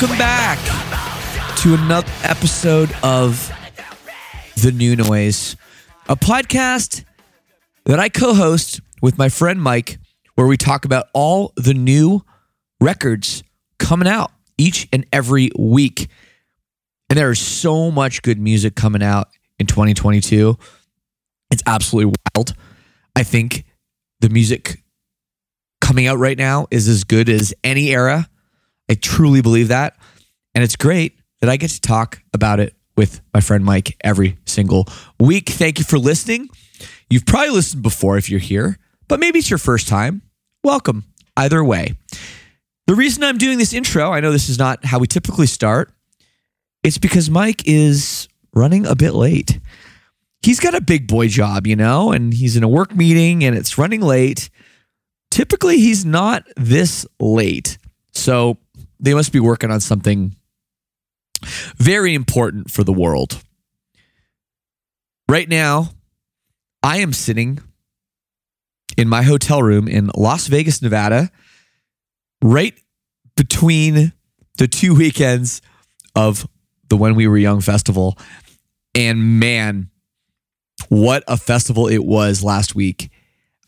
Welcome back to another episode of The New Noise, a podcast that I co host with my friend Mike, where we talk about all the new records coming out each and every week. And there is so much good music coming out in 2022. It's absolutely wild. I think the music coming out right now is as good as any era. I truly believe that. And it's great that I get to talk about it with my friend Mike every single week. Thank you for listening. You've probably listened before if you're here, but maybe it's your first time. Welcome. Either way. The reason I'm doing this intro, I know this is not how we typically start, it's because Mike is running a bit late. He's got a big boy job, you know, and he's in a work meeting and it's running late. Typically, he's not this late. So they must be working on something very important for the world. Right now, I am sitting in my hotel room in Las Vegas, Nevada, right between the two weekends of the When We Were Young festival. And man, what a festival it was last week.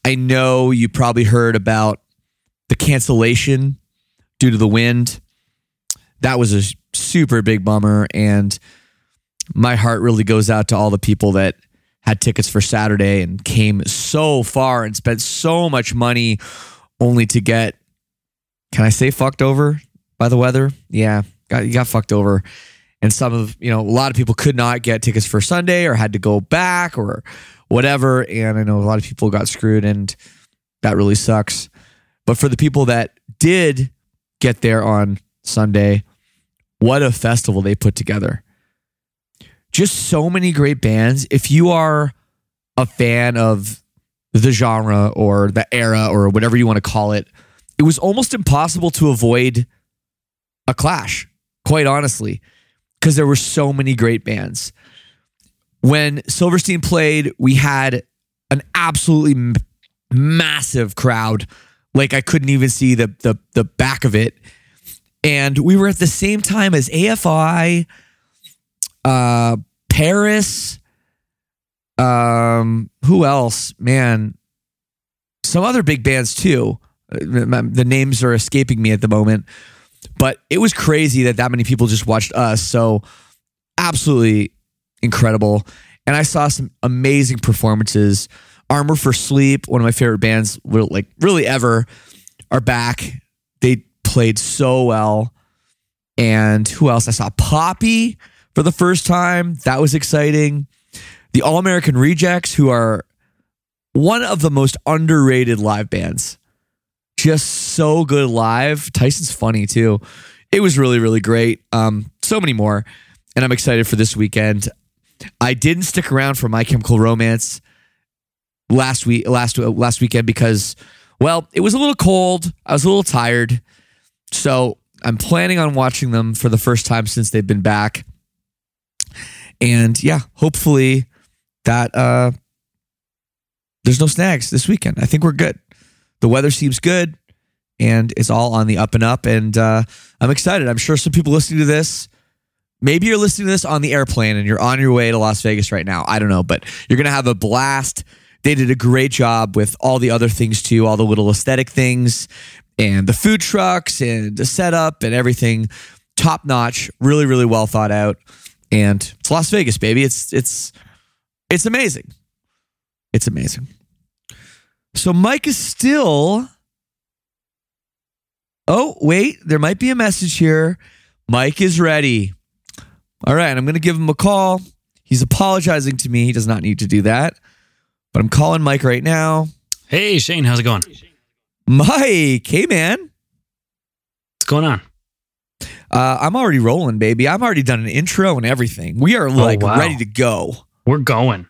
I know you probably heard about the cancellation due to the wind. That was a super big bummer. And my heart really goes out to all the people that had tickets for Saturday and came so far and spent so much money only to get, can I say fucked over by the weather? Yeah, got, you got fucked over. And some of, you know, a lot of people could not get tickets for Sunday or had to go back or whatever. And I know a lot of people got screwed and that really sucks. But for the people that did get there on Sunday, what a festival they put together. Just so many great bands. If you are a fan of the genre or the era or whatever you want to call it, it was almost impossible to avoid a clash, quite honestly, because there were so many great bands. When Silverstein played, we had an absolutely massive crowd. Like I couldn't even see the the the back of it. And we were at the same time as AFI, uh, Paris, um, who else? Man, some other big bands too. Uh, The names are escaping me at the moment, but it was crazy that that many people just watched us. So absolutely incredible. And I saw some amazing performances. Armor for Sleep, one of my favorite bands, like really ever, are back. They played so well. And who else? I saw Poppy for the first time. That was exciting. The All American Rejects, who are one of the most underrated live bands. Just so good live. Tyson's funny too. It was really, really great. Um, so many more. And I'm excited for this weekend. I didn't stick around for My Chemical Romance last week, last last weekend because, well, it was a little cold. I was a little tired, so I'm planning on watching them for the first time since they've been back. And yeah, hopefully that uh, there's no snags this weekend. I think we're good. The weather seems good, and it's all on the up and up. And uh, I'm excited. I'm sure some people listening to this Maybe you're listening to this on the airplane and you're on your way to Las Vegas right now. I don't know, but you're going to have a blast. They did a great job with all the other things too, all the little aesthetic things and the food trucks and the setup and everything. Top notch, really, really well thought out. And it's Las Vegas, baby. It's it's it's amazing. It's amazing. So Mike is still. Oh, wait, there might be a message here. Mike is ready. All right, I'm going to give him a call. He's apologizing to me. He does not need to do that. But I'm calling Mike right now. Hey, Shane, how's it going? Mike, hey, man. What's going on? Uh, I'm already rolling, baby. I've already done an intro and everything. We are like wow. ready to go. We're going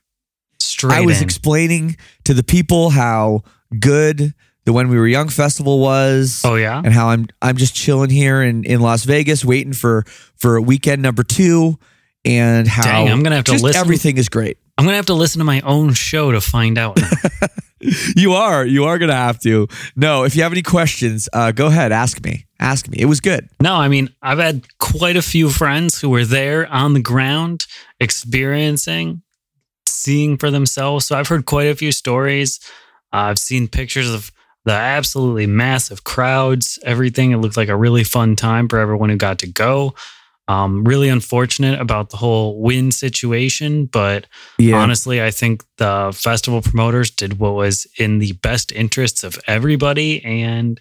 straight. I was in. explaining to the people how good the When We Were Young festival was. Oh yeah, and how I'm I'm just chilling here in, in Las Vegas, waiting for for weekend number two, and how Dang, I'm gonna have to listen- Everything is great. I'm gonna have to listen to my own show to find out. You are you are gonna have to. No, if you have any questions, uh, go ahead, ask me. Ask me. It was good. no, I mean I've had quite a few friends who were there on the ground, experiencing, seeing for themselves. So I've heard quite a few stories. Uh, I've seen pictures of the absolutely massive crowds, everything. It looked like a really fun time for everyone who got to go. Um, really unfortunate about the whole win situation, but Yeah. honestly, I think the festival promoters did what was in the best interests of everybody, and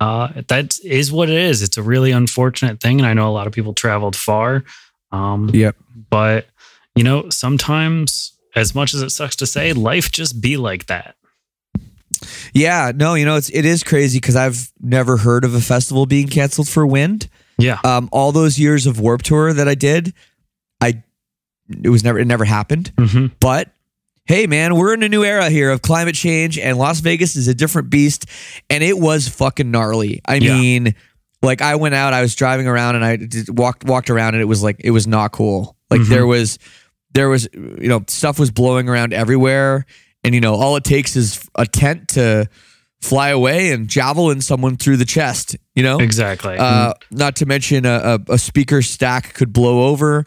uh, that is what it is. It's a really unfortunate thing, and I know a lot of people traveled far. Um, Yep. but you know, sometimes, as much as it sucks to say, life just be like that. Yeah. No, you know it's it is crazy because I've never heard of a festival being canceled for wind. Yeah, Um, all those years of Warped Tour that I did, I it was never it never happened. hmm But hey, man, we're in a new era here of climate change, and Las Vegas is a different beast, and it was fucking gnarly. I Yeah. mean, like I went out, I was driving around, and I did, walked walked around, and it was like it was not cool. Like Mhm. there was there was you know stuff was blowing around everywhere, and you know all it takes is a tent to fly away and javelin someone through the chest. You know, exactly. uh, not to mention a, a, a speaker stack could blow over,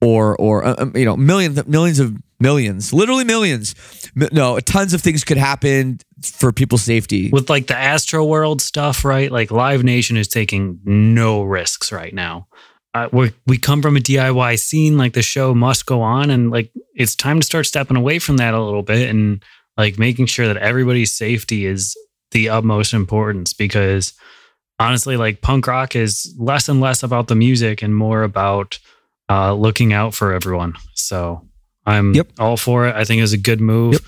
or or uh, um, you know millions millions of millions, literally millions. No, tons of things could happen for people's safety. with like the Astroworld stuff, right? Like Live Nation is taking no risks right now. Uh, we we come from a DIY scene, like the show must go on, and like it's time to start stepping away from that a little bit and like making sure that everybody's safety is the utmost importance. Because honestly, like punk rock is less and less about the music and more about uh, looking out for everyone. So I'm Yep. all for it. I think it was a good move. Yep.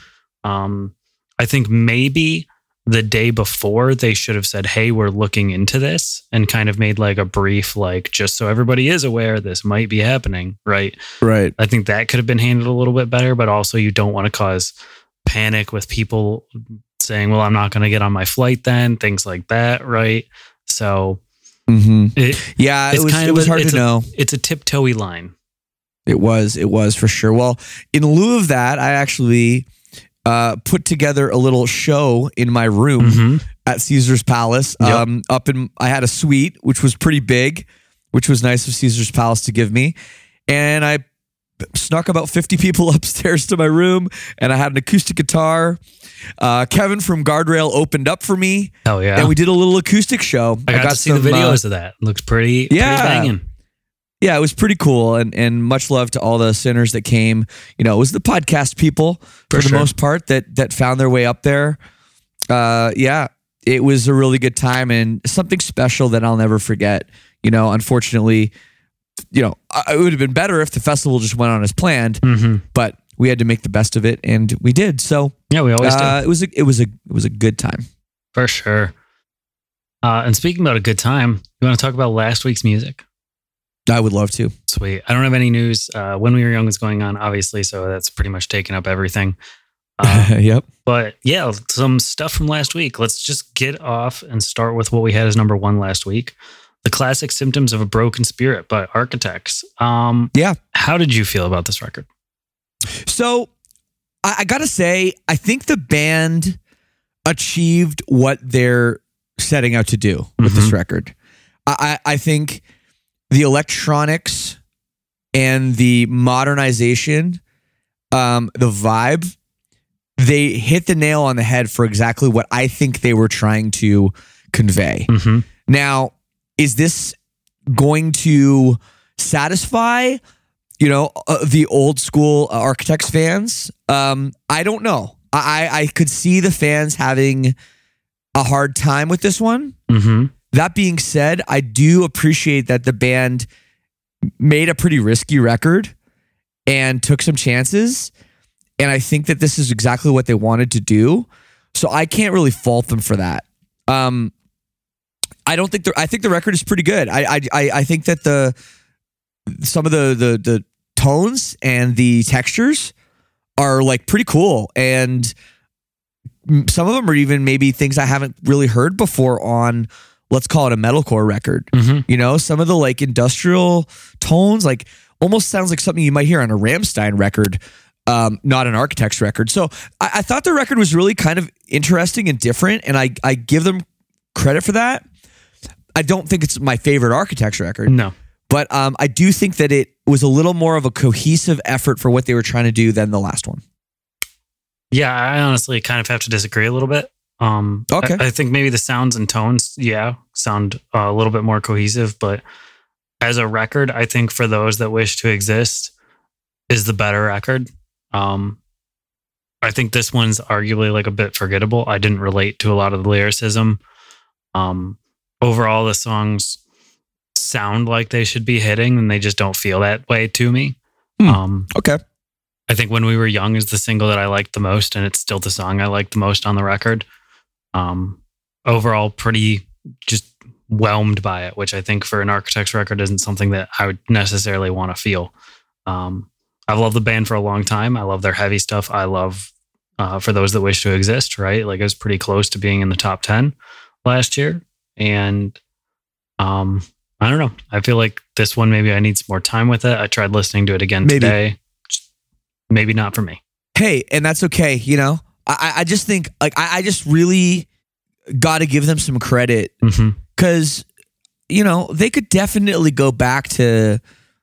Um, I think maybe the day before they should have said, "Hey, we're looking into this," and kind of made like a brief, like just so everybody is aware this might be happening, right? right. I think that could have been handled a little bit better, but also you don't want to cause panic with people saying, "Well, I'm not going to get on my flight then," things like that, right? So hmm it, Yeah, it It's was kind it of was a- hard to a- know. it's a tiptoey line. It was it was for sure. Well, in lieu of that, I actually uh, put together a little show in my room Mhm. at Caesar's Palace. Yep. Um, up in, I had a suite which was pretty big, which was nice of Caesar's Palace to give me, and I snuck about 50 people upstairs to my room and I had an acoustic guitar. Uh, Kevin from Guardrail opened up for me Hell yeah. and we did a little acoustic show. I got, to see the some, uh, videos of that. Looks pretty, Yeah. pretty banging. yeah, it was pretty cool, and and much love to all the sinners that came. You know, it was the podcast people for, For the most part that that found their way up there. Uh, yeah, it was a really good time and something special that I'll never forget. You know, unfortunately, you know, it would have been better if the festival just went on as planned, hmm but we had to make the best of it, and we did. So Yeah, we always uh, it was a, it was a it was a good time. For sure. Uh, and speaking about a good time, you want to talk about last week's music? I would love to. Sweet. I don't have any news. Uh, when we were young was going on, obviously, so that's pretty much taken up everything. Uh, yep. but yeah, some stuff from last week. Let's just get off and start with what we had as number one last week. The classic symptoms of a broken spirit by Architects. Um, Yeah. How did you feel about this record? So I, I gotta say, I think the band achieved what they're setting out to do with this Mhm. record. I, I I think the electronics and the modernization, um, the vibe, they hit the nail on the head for exactly what I think they were trying to convey. Mm-hmm. Now, is this going to satisfy, you know, uh, the old school uh, architects fans? Um, I don't know. I, I could see the fans having a hard time with this one. Mm-hmm. That being said, I do appreciate that the band made a pretty risky record and took some chances. And I think that this is exactly what they wanted to do. So I can't really fault them for that. Um, I don't think the I think the record is pretty good. I I I, I think that the some of the the the tones and the textures are like pretty cool and some of them are even maybe things I haven't really heard before on let's call it a metalcore record. Mm-hmm. You know, some of the like industrial tones, like almost sounds like something you might hear on a Rammstein record, um, not an Architects record. So I, I thought the record was really kind of interesting and different, and I I give them credit for that. I don't think it's my favorite architecture record, No. but um, I do think that it was a little more of a cohesive effort for what they were trying to do than the last one. Yeah, I honestly kind of have to disagree a little bit. Um, Okay. I, I think maybe the sounds and tones, yeah, sound uh, a little bit more cohesive, but as a record, I think for those that wish to exist, is the better record. Um, I think this one's arguably like a bit forgettable. I didn't relate to a lot of the lyricism. Um, overall, the songs sound like they should be hitting, and they just don't feel that way to me. Hmm. Um, Okay. I think When We Were Young is the single that I liked the most, and it's still the song I like the most on the record. Um, overall, pretty just whelmed by it, which I think for an Architects record isn't something that I would necessarily want to feel. Um, I've loved the band for a long time. I love their heavy stuff. I love uh, For Those That Wish to Exist, right? Like it was pretty close to being in the top 10 last year. And um, I don't know. I feel like this one, maybe I need some more time with it. I tried listening to it again Maybe. today. Maybe not for me. hey, and that's okay. You know, I, I just think like I, I just really got to give them some credit because you know they could definitely go back to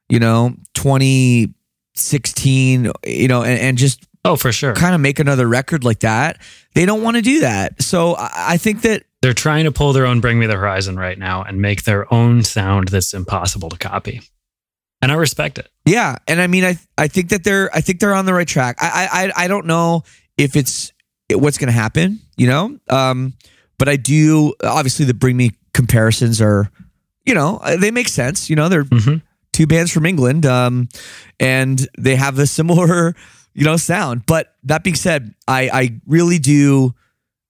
you know 2016 you know and, and just Oh, for sure. kind of make another record like that they don't want to do that so I, I think that They're trying to pull their own Bring Me the Horizon right now and make their own sound that's impossible to copy. And I respect it. yeah and i mean i i think that they're i think they're on the right track i i I- don't know if it's what's going to happen you know um but i do obviously the bring me comparisons are you know they make sense you know they're hmm two bands from England, um, and they have a similar, you know, sound. But that being said, I, I really do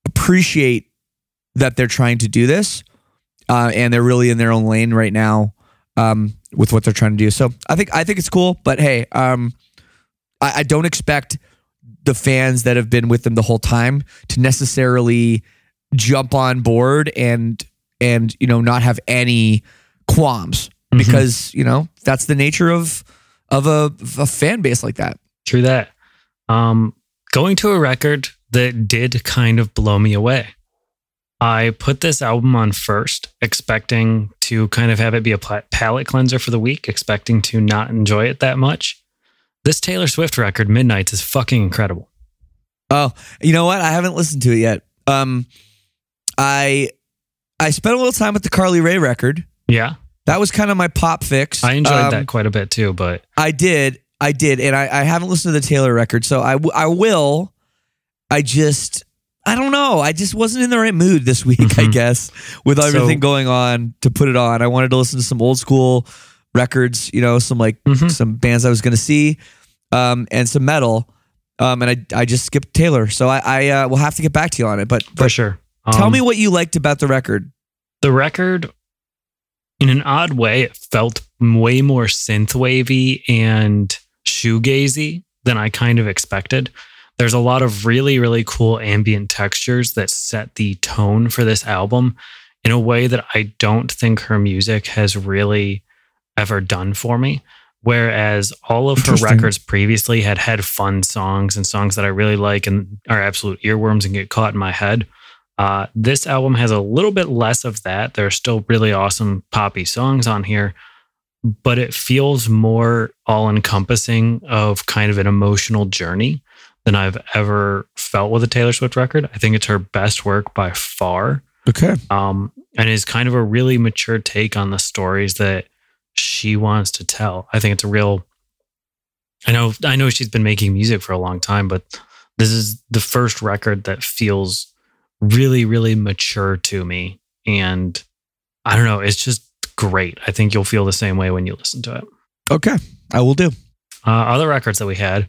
appreciate that they're trying to do this, uh, and they're really in their own lane right now um, with what they're trying to do. So I think I think it's cool. But hey, um, I, I don't expect the fans that have been with them the whole time to necessarily jump on board and and you know not have any qualms Mhm. because you know that's the nature of of a, of a fan base like that. True that. Um, going to a record that did kind of blow me away. I put this album on first, expecting to kind of have it be a palate cleanser for the week, expecting to not enjoy it that much. This Taylor Swift record, Midnights, is fucking incredible. Oh, you know what? I haven't listened to it yet. Um, I I spent a little time with the Carly Rae record. Yeah, that was kind of my pop fix. I enjoyed um, that quite a bit too. But I did, I did, and I, I haven't listened to the Taylor record, so I I will. I just I don't know. I just wasn't in the right mood this week, mm-hmm. I guess, with everything so, going on to put it on. I wanted to listen to some old school records, you know, some like mm-hmm. some bands I was going to see, um, and some metal. Um, and I, I just skipped Taylor. So I, I uh, will have to get back to you on it. But, but for sure. Um, tell me what you liked about the record. The record, in an odd way, it felt way more synth wavy and shoegazy than I kind of expected. There's a lot of really, really cool ambient textures that set the tone for this album in a way that I don't think her music has really ever done for me. Whereas all of her records previously had had fun songs and songs that I really like and are absolute earworms and get caught in my head. Uh, this album has a little bit less of that. There are still really awesome poppy songs on here, but it feels more all encompassing of kind of an emotional journey than I've ever felt with a Taylor Swift record. I think it's her best work by far. Okay. Um, and is kind of a really mature take on the stories that she wants to tell. I think it's a real I know I know she's been making music for a long time, but this is the first record that feels really, really mature to me. And I don't know, it's just great. I think you'll feel the same way when you listen to it. Okay. I will do. Uh, other records that we had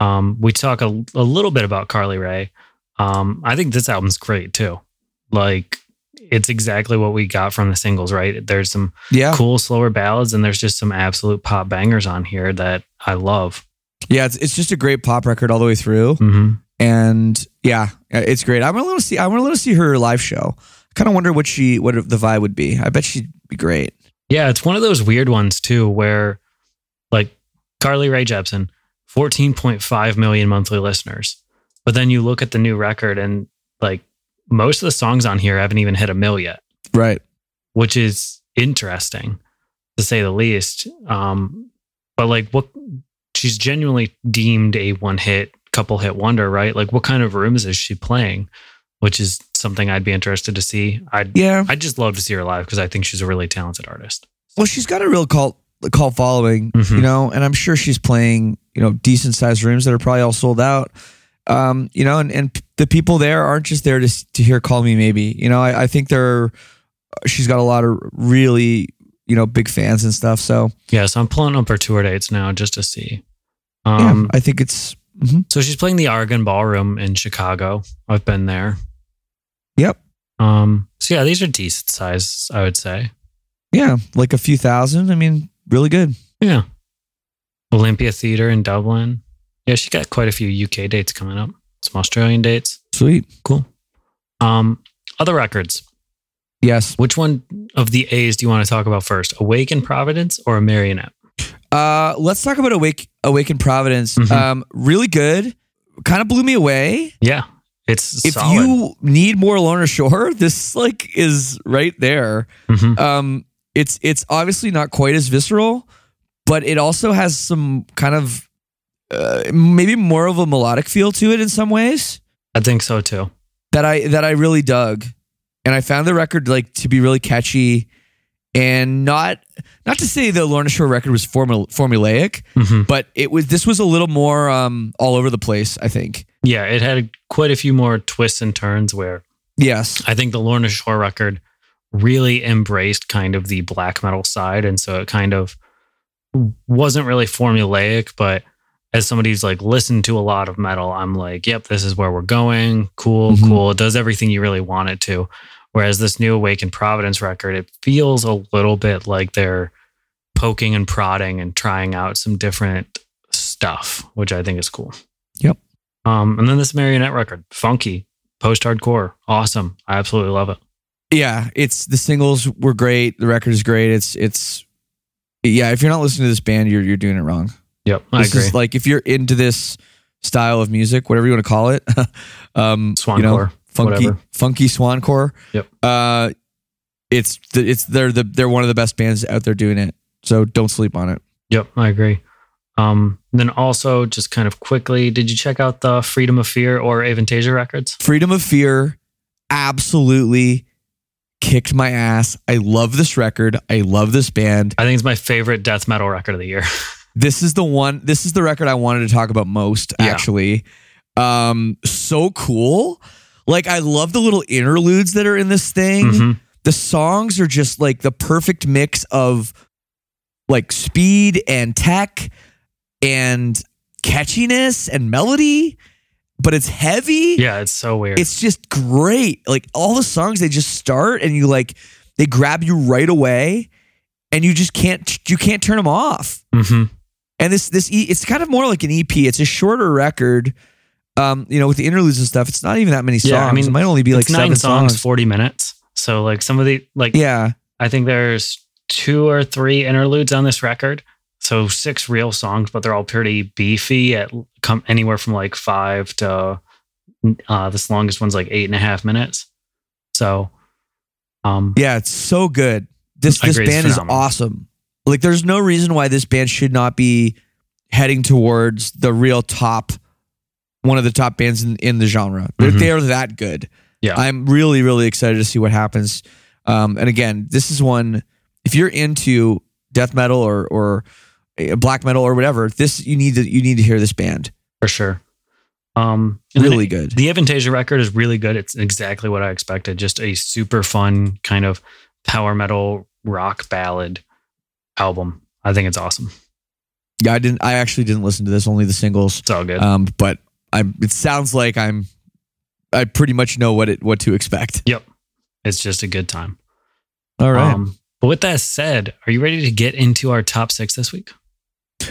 um, we talk a, a little bit about Carly Rae. Um, I think this album's great too. Like it's exactly what we got from the singles, right? There's some yeah. cool slower ballads and there's just some absolute pop bangers on here that I love. Yeah, it's it's just a great pop record all the way through. Mm-hmm. And yeah, it's great. I'm gonna see. I want to see her live show. I kind of wonder what she what the vibe would be. I bet she'd be great. Yeah, it's one of those weird ones too, where like Carly Rae Jepsen, 14.5 million monthly listeners. But then you look at the new record and like most of the songs on here haven't even hit a mill yet. Right. Which is interesting to say the least. Um, but like what she's genuinely deemed a one hit, couple hit wonder, right? Like what kind of rooms is she playing? Which is something I'd be interested to see. I'd yeah. I'd just love to see her live because I think she's a really talented artist. Well, she's got a real cult cult following, mm-hmm. you know, and I'm sure she's playing, you know, decent sized rooms that are probably all sold out. Um, you know, and, and the people there aren't just there to to hear "Call Me Maybe." You know, I, I think they're she's got a lot of really you know big fans and stuff. So yeah, so I'm pulling up her tour dates now just to see. Um, yeah, I think it's mm-hmm. so she's playing the Aragon Ballroom in Chicago. I've been there. Yep. Um. So yeah, these are decent size, I would say. Yeah, like a few thousand. I mean, really good. Yeah. Olympia Theatre in Dublin. Yeah, she got quite a few UK dates coming up. Some Australian dates. Sweet. Cool. Um, other records. Yes. Which one of the A's do you want to talk about first? A Wake in Providence or a marionette? Uh, let's talk about Awake A Wake in Providence. Mm-hmm. Um, really good. Kind of blew me away. Yeah. It's if solid. you need more Lorna Shore, this like is right there. Mm-hmm. Um, it's it's obviously not quite as visceral, but it also has some kind of uh, maybe more of a melodic feel to it in some ways. I think so too. That I that I really dug, and I found the record like to be really catchy, and not not to say the Lorna Shore record was formula, formulaic, mm-hmm. but it was this was a little more um, all over the place. I think. Yeah, it had quite a few more twists and turns. Where yes, I think the Lorna Shore record really embraced kind of the black metal side. And so it kind of wasn't really formulaic, but as somebody who's like listened to a lot of metal, I'm like, yep, this is where we're going. Cool, mm-hmm. cool. It does everything you really want it to. Whereas this new A Wake in Providence record, it feels a little bit like they're poking and prodding and trying out some different stuff, which I think is cool. Yep. Um, and then this marionette record, funky, post hardcore, awesome. I absolutely love it yeah, it's the singles were great. The record is great. It's it's yeah. If you're not listening to this band, you're you're doing it wrong. Yep, I this agree. like if you're into this style of music, whatever you want to call it. um, you know, funky, whatever. funky swancore. Yep. Uh, it's the, it's they're the they're one of the best bands out there doing it. So don't sleep on it. Yep, I agree. Um, then also just kind of quickly, did you check out the Freedom of Fear or Avantasia records? Freedom of Fear absolutely kicked my ass. I love this record. I love this band. I think it's my favorite death metal record of the year. This is the one this is the record I wanted to talk about most Yeah. actually. Um so cool. Like I love the little interludes that are in this thing. Mhm. The songs are just like the perfect mix of like speed and tech and catchiness and melody, but it's heavy. Yeah, it's so weird. It's just great. Like all the songs, they just start and you like they grab you right away, and you just can't you can't turn them off. hmm And this this e, it's kind of more like an EP. It's a shorter record. Um, you know, with the interludes and stuff, it's not even that many songs. Yeah, I mean, it might only be like nine seven songs, songs. 40 minutes. So like some of the like Yeah, I think there's two or three interludes on this record. So six real songs, but they're all pretty beefy at come anywhere from like five to uh this longest one's like eight and a half minutes. So um yeah, it's so good. This this band is awesome. Like, there's no reason why this band should not be heading towards the real top, one of the top bands in, in the genre. They're, Mhm. they're that good. Yeah. I'm really, really excited to see what happens. Um, and again, this is one. If you're into death metal or or black metal or whatever, this you need to you need to hear this band. for sure. Um Really good. The Avantasia record is really good. It's exactly what I expected. Just a super fun kind of power metal rock ballad album. I think it's awesome. Yeah, I didn't. I actually didn't listen to this. Only the singles. It's all good. Um, but I. It sounds like I'm. I pretty much know what it what to expect. yep. It's just a good time. All right, Um, but with that said, are you ready to get into our top six this week?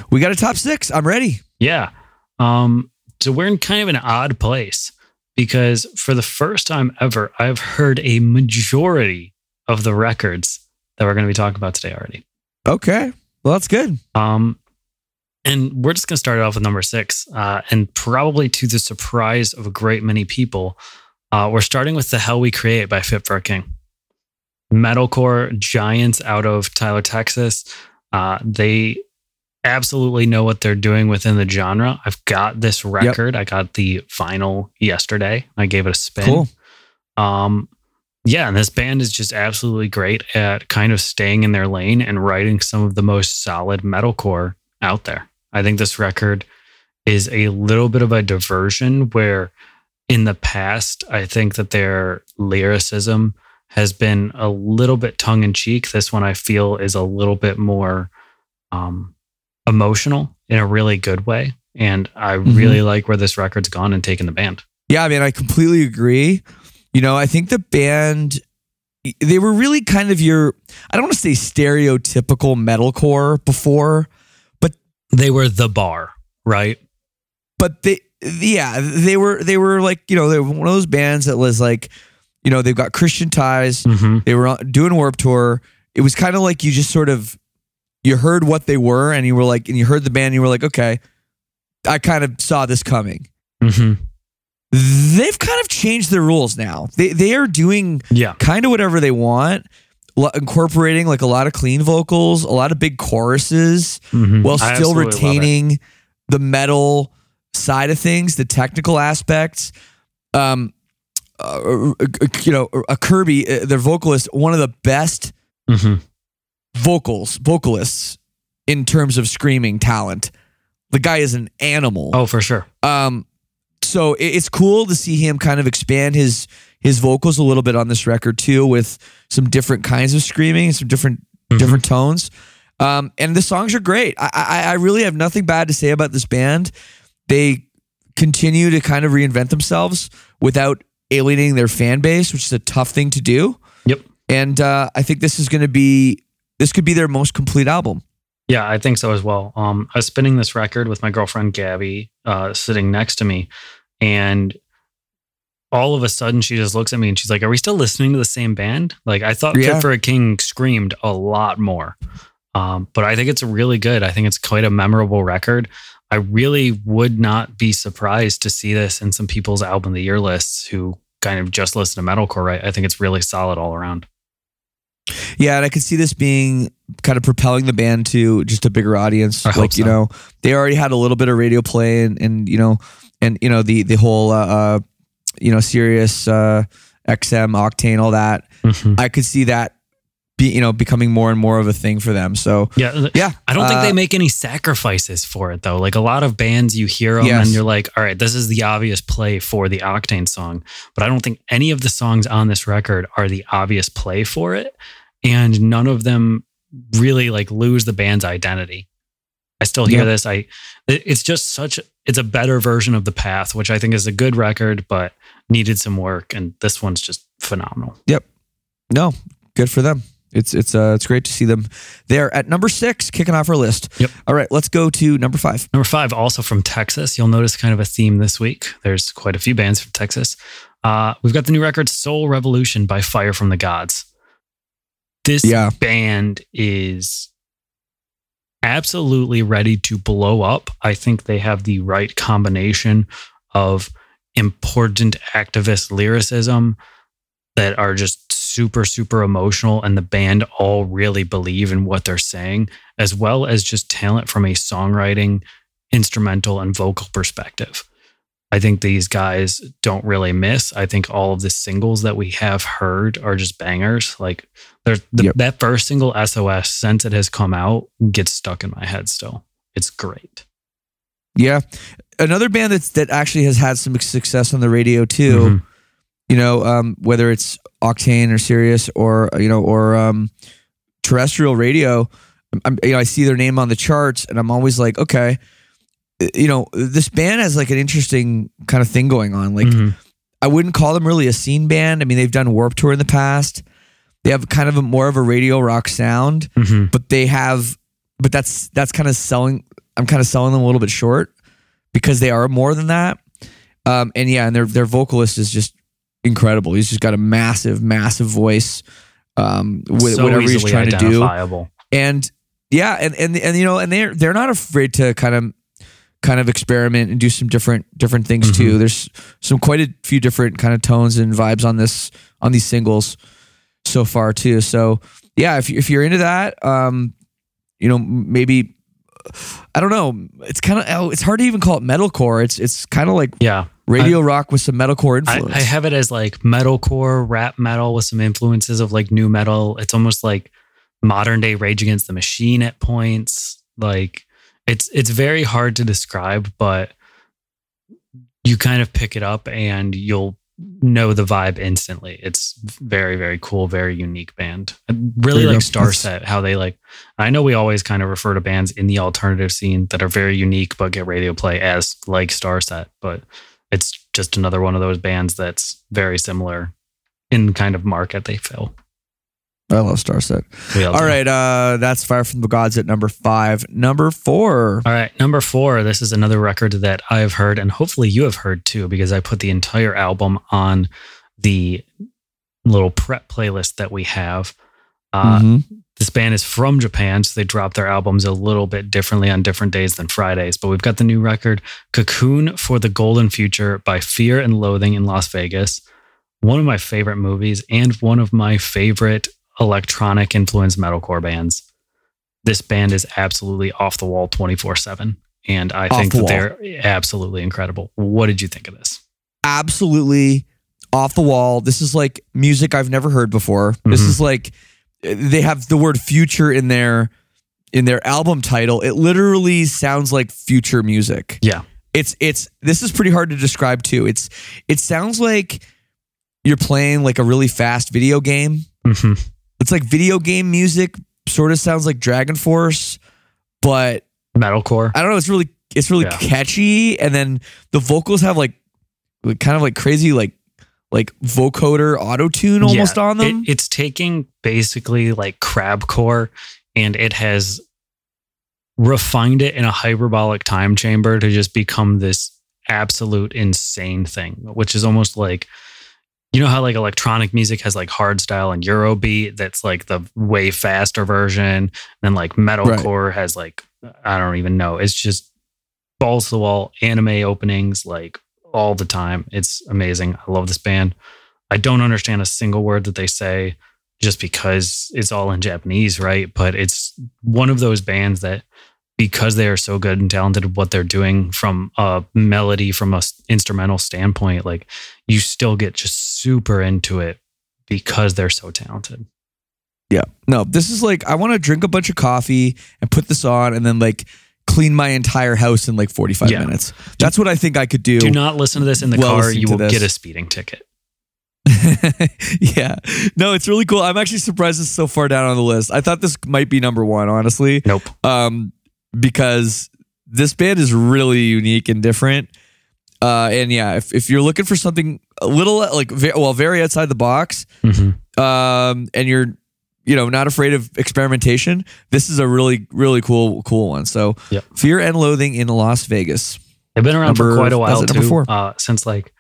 We got a top six. I'm ready. Yeah. Um, so we're in kind of an odd place because for the first time ever, I've heard a majority of the records that we're going to be talking about today already. Okay, well that's good. Um, and we're just going to start it off with number six. Uh, and probably to the surprise of a great many people, uh, we're starting with The Hell We Create by Fit for a King. Metalcore giants out of Tyler, Texas. Uh, they absolutely know what they're doing within the genre. I've got this record. I got the vinyl yesterday. I gave it a spin. Cool. Um, yeah, and this band is just absolutely great at kind of staying in their lane and writing some of the most solid metalcore out there. I think this record is a little bit of a diversion where in the past, I think that their lyricism has been a little bit tongue in cheek. This one I feel is a little bit more um, emotional in a really good way. And I really like where this record's gone and taken the band. Yeah, I mean, I completely agree. You know, I think the band they were really kind of your I don't want to say stereotypical metalcore before, but They were the bar, right? but they yeah, they were they were like, you know, they were one of those bands that was like, you know, they've got Christian ties. Mm-hmm. They were doing Warped Tour. It was kind of like you just sort of you heard what they were and you were like and you heard the band and you were like, okay, I kind of saw this coming. Mm-hmm. They've kind of changed their rules now. They they are doing Yeah. kind of whatever they want, incorporating like a lot of clean vocals, a lot of big choruses, Mhm. while still absolutely love it. retaining the metal side of things, the technical aspects. Um, uh, you know, a Kirby, uh, their vocalist, one of the best Mhm. Vocals, vocalists in terms of screaming talent. The guy is an animal. Oh, for sure. Um, so it- it's cool to see him kind of expand his his vocals a little bit on this record too, with some different kinds of screaming, some different Mhm. different tones. Um, and the songs are great. I, I I really have nothing bad to say about this band. They continue to kind of reinvent themselves without alienating their fan base, which is a tough thing to do. Yep. And uh, I think this is going to be this could be their most complete album. Yeah, I think so as well. Um, I was spinning this record with my girlfriend Gabby uh, sitting next to me, and all of a sudden she just looks at me and she's like, "Are we still listening to the same band?" Like I thought Yeah. Fit for a King screamed a lot more, um, but I think it's really good. I think it's quite a memorable record. I really would not be surprised to see this in some people's album of the year lists who kind of just listen to metalcore, right? I think it's really solid all around. Yeah, and I could see this being kind of propelling the band to just a bigger audience. I like you know, they already had a little bit of radio play, and, and you know, and you know the the whole uh, uh you know Sirius uh, XM Octane, all that. Mhm. I could see that be you know becoming more and more of a thing for them. So Yeah. yeah, I don't think uh, they make any sacrifices for it though. Like a lot of bands, you hear them Yes. and you're like, all right, this is the obvious play for the Octane song. But I don't think any of the songs on this record are the obvious play for it. And none of them really like lose the band's identity. I still hear this. I it's just such it's a better version of the path, which I think is a good record, but needed some work. And this one's just phenomenal. Yep. No, good for them. It's it's uh it's great to see them there at number six, kicking off our list. Yep. All right, let's go to number five. Number five, also from Texas. You'll notice kind of a theme this week. There's quite a few bands from Texas. Uh, we've got the new record Soul Revolution by Fire from the Gods. This Yeah. band is absolutely ready to blow up. I think they have the right combination of important activist lyricism that are just super, super emotional, and the band all really believe in what they're saying, as well as just talent from a songwriting, instrumental, and vocal perspective. I think these guys don't really miss. I think all of the singles that we have heard are just bangers. Like the, Yep. that first single, SOS, since it has come out, gets stuck in my head still. It's great. Yeah, another band that's that actually has had some success on the radio too. Mhm. You know, um, whether it's Octane or Sirius or you know or um, terrestrial radio. I'm, you know, I see their name on the charts, and I'm always like, okay, you know, this band has like an interesting kind of thing going on. Like, Mhm. I wouldn't call them really a scene band. I mean, they've done Warped Tour in the past. They have kind of a more of a radio rock sound, Mhm. but they have, but that's that's kind of selling. I'm kind of selling them a little bit short because they are more than that. Um, and yeah, and their their vocalist is just incredible. He's just got a massive, massive voice. Um, with So whatever he's trying to do, and yeah, and and and you know, and they're they're not afraid to kind of kind of experiment and do some different different things Mm-hmm. too. There's some quite a few different kind of tones and vibes on this on these singles so far too. So yeah, if if you're into that, um, you know, maybe I don't know. It's kind of it's hard to even call it metalcore. It's it's kind of like Yeah. Radio rock with some metalcore I, influence. I have it as like metalcore, rap metal with some influences of like nu metal. It's almost like modern day Rage Against the Machine at points. Like it's it's very hard to describe, but you kind of pick it up and you'll know the vibe instantly. It's very very cool, very unique band. I really like Starset how they like. I know we always kind of refer to bands in the alternative scene that are very unique but get radio play as like Starset, but it's just another one of those bands that's very similar in kind of market they fill. I love Starset. All do. right, uh, that's Fire from the Gods at number five. Number four. All right, number four. This is another record that I've heard, and hopefully you have heard too, because I put the entire album on the little prep playlist that we have. Uh, Mhm. This band is from Japan, so they drop their albums a little bit differently on different days than Fridays. But we've got the new record, Cocoon for the Golden Future by Fear and Loathing in Las Vegas. One of my favorite movies and one of my favorite electronic influenced metalcore bands. This band is absolutely off the wall 24 7. And I Off think the that wall. they're absolutely incredible. What did you think of this? absolutely off the wall. This is like music I've never heard before. This Mhm. is like they have the word future in their in their album title. It literally sounds like future music. Yeah. It's it's this is pretty hard to describe too. It's it sounds like you're playing like a really fast video game. Mhm. It's like video game music sort of sounds like DragonForce, but Metalcore. I don't know. It's really it's really Yeah. catchy, and then the vocals have like, like kind of like crazy like like vocoder auto tune almost Yeah, on them. It, it's taking basically like crabcore and it has refined it in a hyperbolic time chamber to just become this absolute insane thing, which is almost like you know how like electronic music has like hard style and Eurobeat that's like the way faster version, and then like metalcore has like I don't even know. It's just balls to the wall anime openings like all the time. It's amazing. I love this band. I don't understand a single word that they say just because it's all in Japanese, right? But it's one of those bands that because they are so good and talented at what they're doing from a melody from a instrumental standpoint, like you still get just super into it because they're so talented. Yeah. No, this is like I want to drink a bunch of coffee and put this on and then like clean my entire house in like 45 Yeah. minutes. That's what I think I could do. Do not listen to this in the Well, car. You will this. get a speeding ticket. yeah. No, it's really cool. I'm actually surprised it's so far down on the list. I thought this might be number 1, honestly. Nope. Um because this band is really unique and different. Uh and yeah, if if you're looking for something a little like ve- well very outside the box, Mhm. um, and you're you know not afraid of experimentation this is a really really cool cool one so Yep. fear and loathing in las vegas They've been around Number- for quite a while number too. four. Uh, since like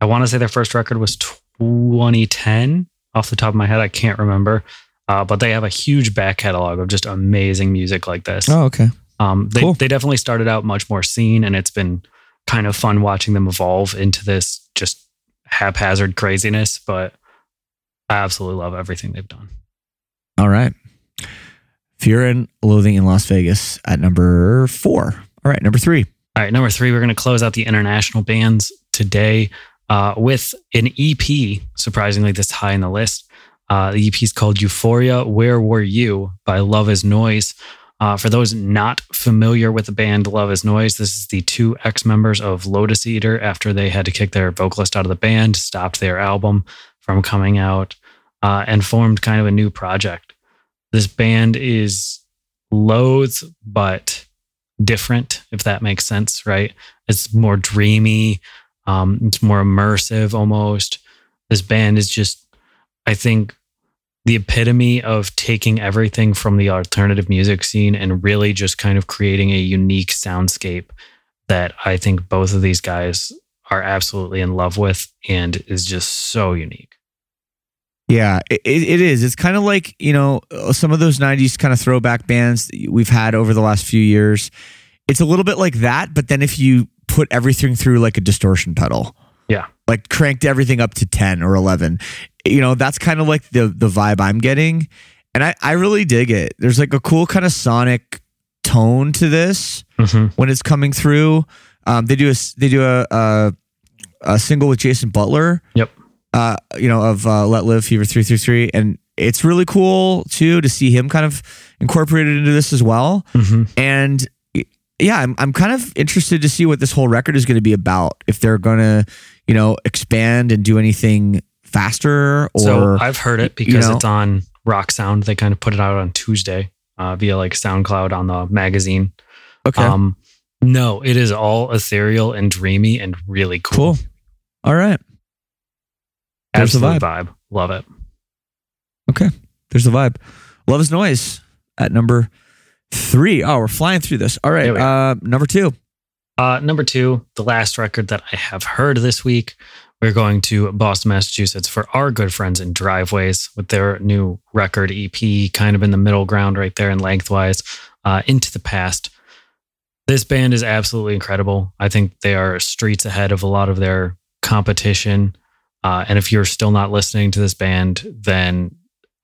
I want to say their first record was 2010. Off the top of my head, I can't remember. Uh, but they have a huge back catalog of just amazing music like this. oh okay Um, they Cool. they definitely started out much more scene, and it's been kind of fun watching them evolve into this just haphazard craziness. But I absolutely love everything they've done. All right fear and loathing in las vegas at number four all right number three All right, number three, we're going to close out the international bands today uh, with an EP, surprisingly this high in the list. Uh, the EP is called Euphoria Where Were You by Love is Noise. Uh, for those not familiar with the band Love is Noise, this is the two ex members of Lotus Eater after they had to kick their vocalist out of the band, stopped their album from coming out, uh, and formed kind of a new project. This band is loath, but different, if that makes sense, right? It's more dreamy, um, it's more immersive almost. This band is just, I think, the epitome of taking everything from the alternative music scene and really just kind of creating a unique soundscape that I think both of these guys are absolutely in love with and is just so unique. Yeah, it, it is. It's kind of like, you know, uh, some of those 90s kind of throwback bands that we've had over the last few years. It's a little bit like that, but then if you put everything through like a distortion pedal. Yeah. Like cranked everything up to 10 or 11. You know, that's kind of like the the vibe I'm getting. And I I really dig it. There's like a cool kind of sonic tone to this when it's coming through. Um, they do a they do a, a a single with Jason Butler Yep. Uh, you know, of uh, Let Live Fever 333. And it's really cool too to see him kind of incorporated into this as well. Mm-hmm. And yeah, I'm, I'm kind of interested to see what this whole record is going to be about. If they're going to, you know, expand and do anything faster or. so I've heard it because know? it's on Rock Sound. They kind of put it out on Tuesday uh, via like SoundCloud on the magazine. okay. Um, no, it is all ethereal and dreamy and really cool. cool. All right. There's the Absolute vibe. Love it. Okay. There's the vibe. Love is Noise at number three. Oh, we're flying through this. All right. Uh, number two. Uh, number two, the last record that I have heard this week. We're going to Boston, Massachusetts for our good friends in Driveways with their new record EP, kind of in the middle ground right there in lengthwise, uh, Into the Past. This band is absolutely incredible. I think they are streets ahead of a lot of their competition. Uh, and if you're still not listening to this band, then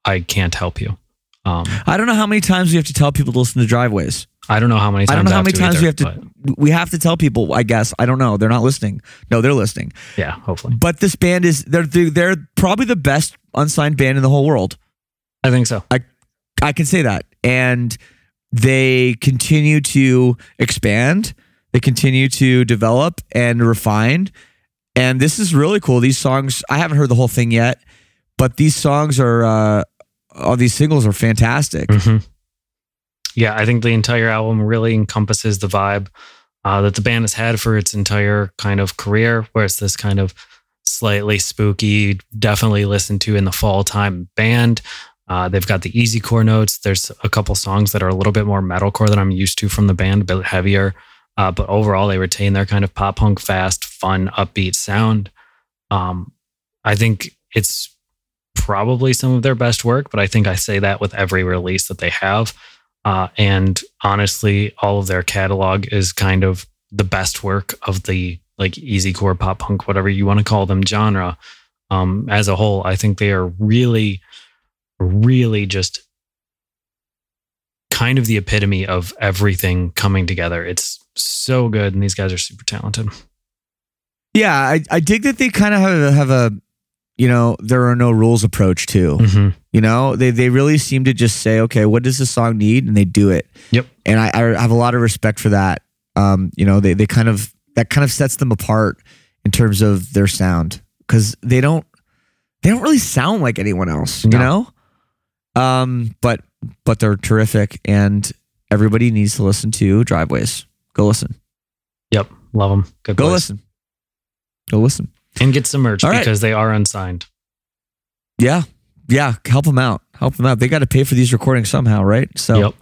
I can't help you. Um, I don't know how many times we have to tell people to listen to driveways. I don't know how many times I don't know how many times either, we have to. but We have to tell people. I guess I don't know. They're not listening. No, they're listening. yeah, hopefully. But this band is they're they're, they're probably the best unsigned band in the whole world. I think so. I I can say that, and they continue to expand. They continue to develop and refine, and this is really cool. These songs I haven't heard the whole thing yet, but these songs are uh, all these singles are fantastic. hmm Yeah, I think the entire album really encompasses the vibe uh, that the band has had for its entire kind of career, where it's this kind of slightly spooky, definitely listened to in the fall time band. Uh, they've got the easy core notes. There's a couple songs that are a little bit more metalcore than I'm used to from the band, a bit heavier. Uh, but overall, they retain their kind of pop punk, fast, fun, upbeat sound. Um, I think it's probably some of their best work, but I think I say that with every release that they have. Uh, and honestly, all of their catalog is kind of the best work of the like easy core pop punk, whatever you want to call them, genre. Um, as a whole, I think they are really, really just kind of the epitome of everything coming together. It's so good, and these guys are super talented. Yeah, I, I dig that they kind of have, a- have a, you know, there are no rules approach too. Mhm. You know, they they really seem to just say, okay, what does this song need, and they do it. Yep. And I, I have a lot of respect for that. Um, you know, they they kind of that kind of sets them apart in terms of their sound because they don't they don't really sound like anyone else. You No. know, um, but but they're terrific, and everybody needs to listen to Driveways. Go listen. Yep, love them. Good Go boys. listen. Go listen. and get some merch right. because they are unsigned. Yeah. Yeah. Help them out. Help them out. They got to pay for these recordings somehow, right? So, Yep.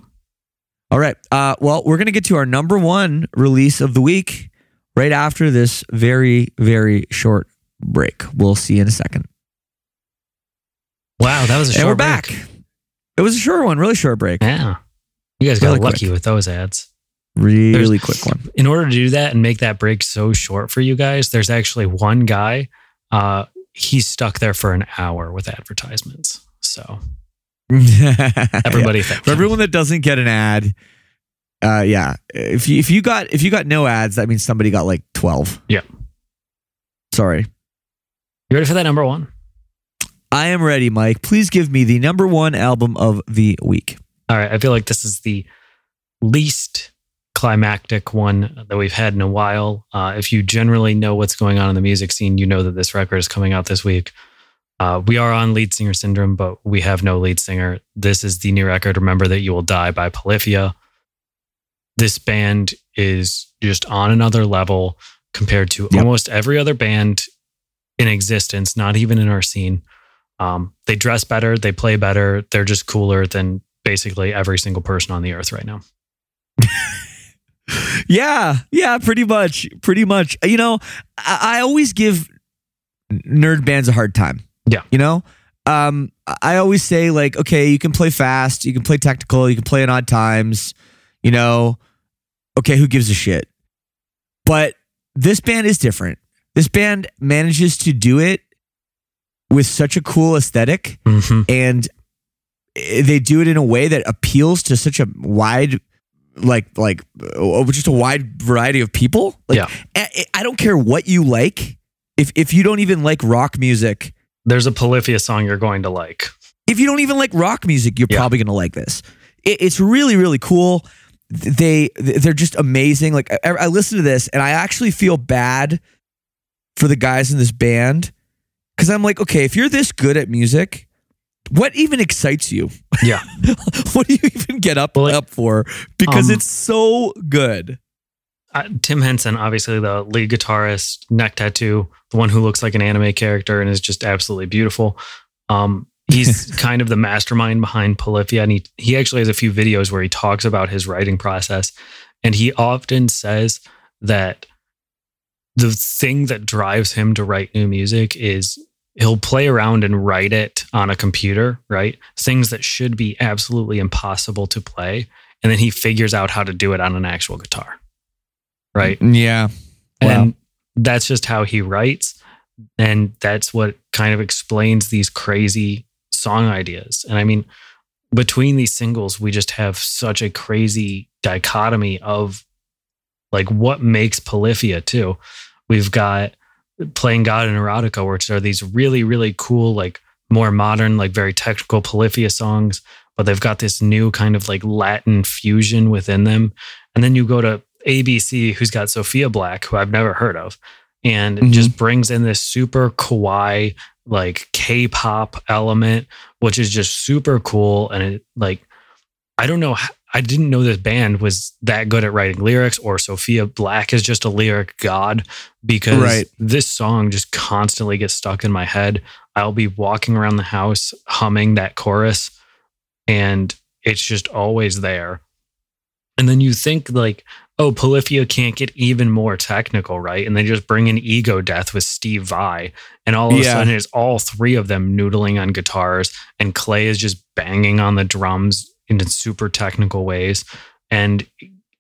all right. Uh, well, we're going to get to our number one release of the week right after this very, very short break. We'll see you in a second. Wow, that was a short and we're break. back. It was a short one, really short break. Yeah. You guys got Really lucky quick. with those ads. Really quick one. In order to do that and make that break so short for you guys, there's actually one guy. Uh, he's stuck there for an hour with advertisements. So everybody, thank For everyone that doesn't get an ad, uh, yeah. If you if you got if you got no ads, that means somebody got like twelve. Yeah. Sorry. You ready for that number one? I am ready, Mike. Please give me the number one album of the week. All right. I feel like this is the least climactic one that we've had in a while. Uh, if you generally know what's going on in the music scene, you know that this record is coming out this week. Uh, we are on lead singer syndrome, but we have no lead singer. This is the new record, Remember That You Will Die by Polyphia. This band is just on another level compared to Yep. almost every other band in existence, not even in our scene. Um, they dress better, they play better, they're just cooler than basically every single person on the earth right now. Yeah, yeah, pretty much, pretty much. You know, I, I always give nerd bands a hard time. Yeah. you know, um, I always say like, okay, you can play fast, you can play technical, you can play in odd times. You know, okay, who gives a shit? But this band is different. This band manages to do it with such a cool aesthetic Mm-hmm. and eh, they do it in a way that appeals to such a wide like like uh, just a wide variety of people like Yeah. I, I don't care what you like if if you don't even like rock music There's a Polyphia song you're going to like. if you don't even like rock music you're Yeah. probably going to like this it, it's really really cool they they're just amazing like I, I listen to this and i actually feel bad for the guys in this band because i'm like okay if you're this good at music what even excites you Yeah. what do you even get up Well, like, up for? Because um, it's so good. Uh, Tim Henson, obviously the lead guitarist, neck tattoo, the one who looks like an anime character and is just absolutely beautiful. Um, he's kind of the mastermind behind Polyphia, and he he actually has a few videos where he talks about his writing process, and he often says that the thing that drives him to write new music is he'll play around and write it on a computer, right? Things that should be absolutely impossible to play, and then he figures out how to do it on an actual guitar, right? Mm-hmm. Yeah. Wow. And that's just how he writes. And that's what kind of explains these crazy song ideas. And I mean, between these singles, we just have such a crazy dichotomy of like what makes Polyphia too. We've got Playing God and Neurotica, which are these really, really cool, like more modern, like very technical Polyphia songs, but they've got this new kind of like Latin fusion within them. And then you go to ABC, who's got Sophia Black, who I've never heard of, and Mhm. just brings in this super kawaii, like K-pop element, which is just super cool. And it like, I don't know, I didn't know this band was that good at writing lyrics, or Sophia Black is just a lyric god because Right. this song just constantly gets stuck in my head. I'll be walking around the house humming that chorus, and it's just always there. And then you think like, oh, Polyphia can't get even more technical, right? And they just bring in Ego Death with Steve Vai, and all of a sudden it's all three of them noodling on guitars, and Clay is just banging on the drums in super technical ways, and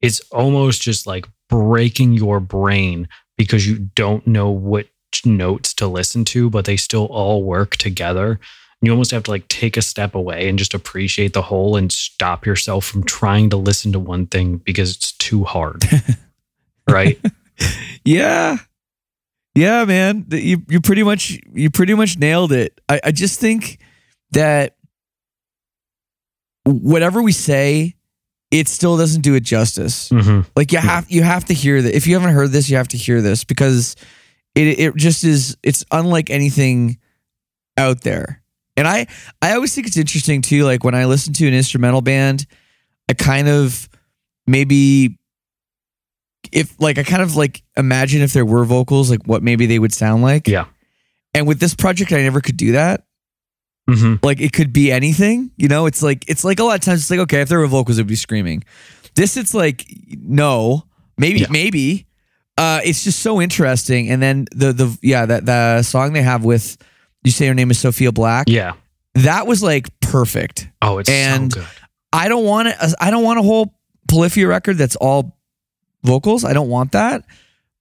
it's almost just like breaking your brain because you don't know which notes to listen to, but they still all work together. You almost have to like take a step away and just appreciate the whole and stop yourself from trying to listen to one thing because it's too hard. right? Yeah. Yeah, man. You you pretty much you pretty much nailed it. I, I just think that whatever we say, it still doesn't do it justice. hmm Like you have you have to hear that. If you haven't heard this, you have to hear this because it it just is it's unlike anything out there. And I I always think it's interesting too. Like when I listen to an instrumental band, I kind of maybe if like I kind of like imagine if there were vocals, like what maybe they would sound like. Yeah. And with this project, I never could do that. Mm-hmm. Like it could be anything, you know. It's like it's like a lot of times it's like okay, if there were vocals, it'd be screaming. This, it's like no, maybe yeah. maybe. Uh, it's just so interesting. And then the the yeah that the song they have with you say her name is Sophia Black. Yeah, that was like perfect. Oh, it's and so good. I don't want i don't want a whole Polyphia record that's all vocals. I don't want that.